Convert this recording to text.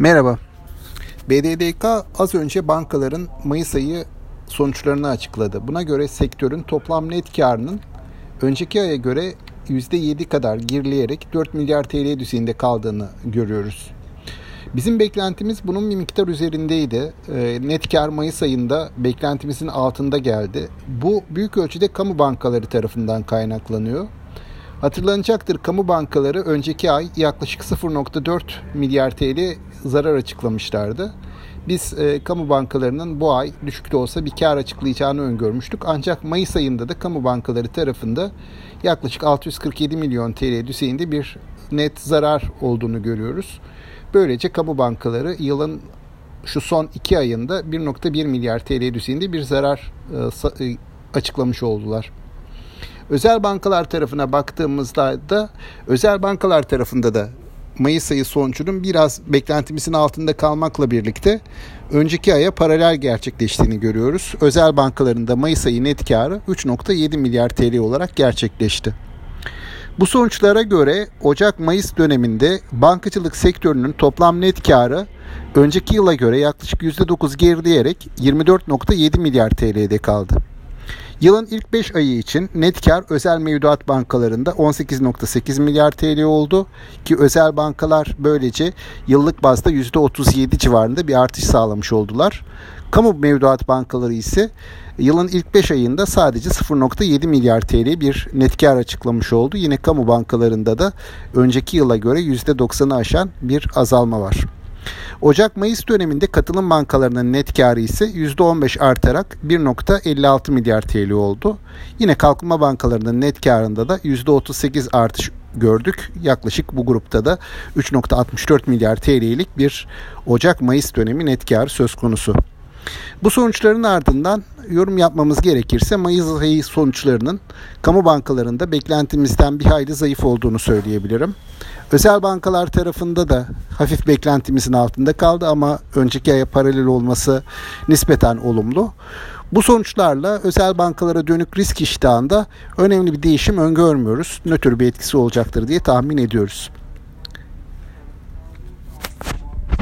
Merhaba. BDDK az önce bankaların Mayıs ayı sonuçlarını açıkladı. Buna göre sektörün toplam net karının önceki aya göre %7 kadar gerileyerek 4 milyar TL düzeyinde kaldığını görüyoruz. Bizim beklentimiz bunun bir miktar üzerindeydi. Ee, net kar Mayıs ayında beklentimizin altında geldi. Bu büyük ölçüde kamu bankaları tarafından kaynaklanıyor. Hatırlanacaktır kamu bankaları önceki ay yaklaşık 0.4 milyar TL zarar açıklamışlardı. Biz e, kamu bankalarının bu ay düşük de olsa bir kar açıklayacağını öngörmüştük. Ancak Mayıs ayında da kamu bankaları tarafında yaklaşık 647 milyon TL düzeyinde bir net zarar olduğunu görüyoruz. Böylece kamu bankaları yılın şu son iki ayında 1.1 milyar TL düzeyinde bir zarar e, e, açıklamış oldular. Özel bankalar tarafına baktığımızda da özel bankalar tarafında da Mayıs ayı sonucunun biraz beklentimizin altında kalmakla birlikte önceki aya paralel gerçekleştiğini görüyoruz. Özel bankalarında Mayıs ayı net karı 3.7 milyar TL olarak gerçekleşti. Bu sonuçlara göre Ocak-Mayıs döneminde bankacılık sektörünün toplam net karı önceki yıla göre yaklaşık %9 gerileyerek 24.7 milyar TL'de kaldı. Yılın ilk 5 ayı için net kar özel mevduat bankalarında 18.8 milyar TL oldu ki özel bankalar böylece yıllık bazda %37 civarında bir artış sağlamış oldular. Kamu mevduat bankaları ise yılın ilk 5 ayında sadece 0.7 milyar TL bir net kar açıklamış oldu. Yine kamu bankalarında da önceki yıla göre %90'ı aşan bir azalma var. Ocak-Mayıs döneminde katılım bankalarının net karı ise %15 artarak 1.56 milyar TL oldu. Yine kalkınma bankalarının net karında da %38 artış gördük. Yaklaşık bu grupta da 3.64 milyar TL'lik bir Ocak-Mayıs dönemi net karı söz konusu. Bu sonuçların ardından yorum yapmamız gerekirse Mayıs ayı sonuçlarının kamu bankalarında beklentimizden bir hayli zayıf olduğunu söyleyebilirim. Özel bankalar tarafında da hafif beklentimizin altında kaldı ama önceki aya paralel olması nispeten olumlu. Bu sonuçlarla özel bankalara dönük risk iştahında önemli bir değişim öngörmüyoruz. Nötr bir etkisi olacaktır diye tahmin ediyoruz.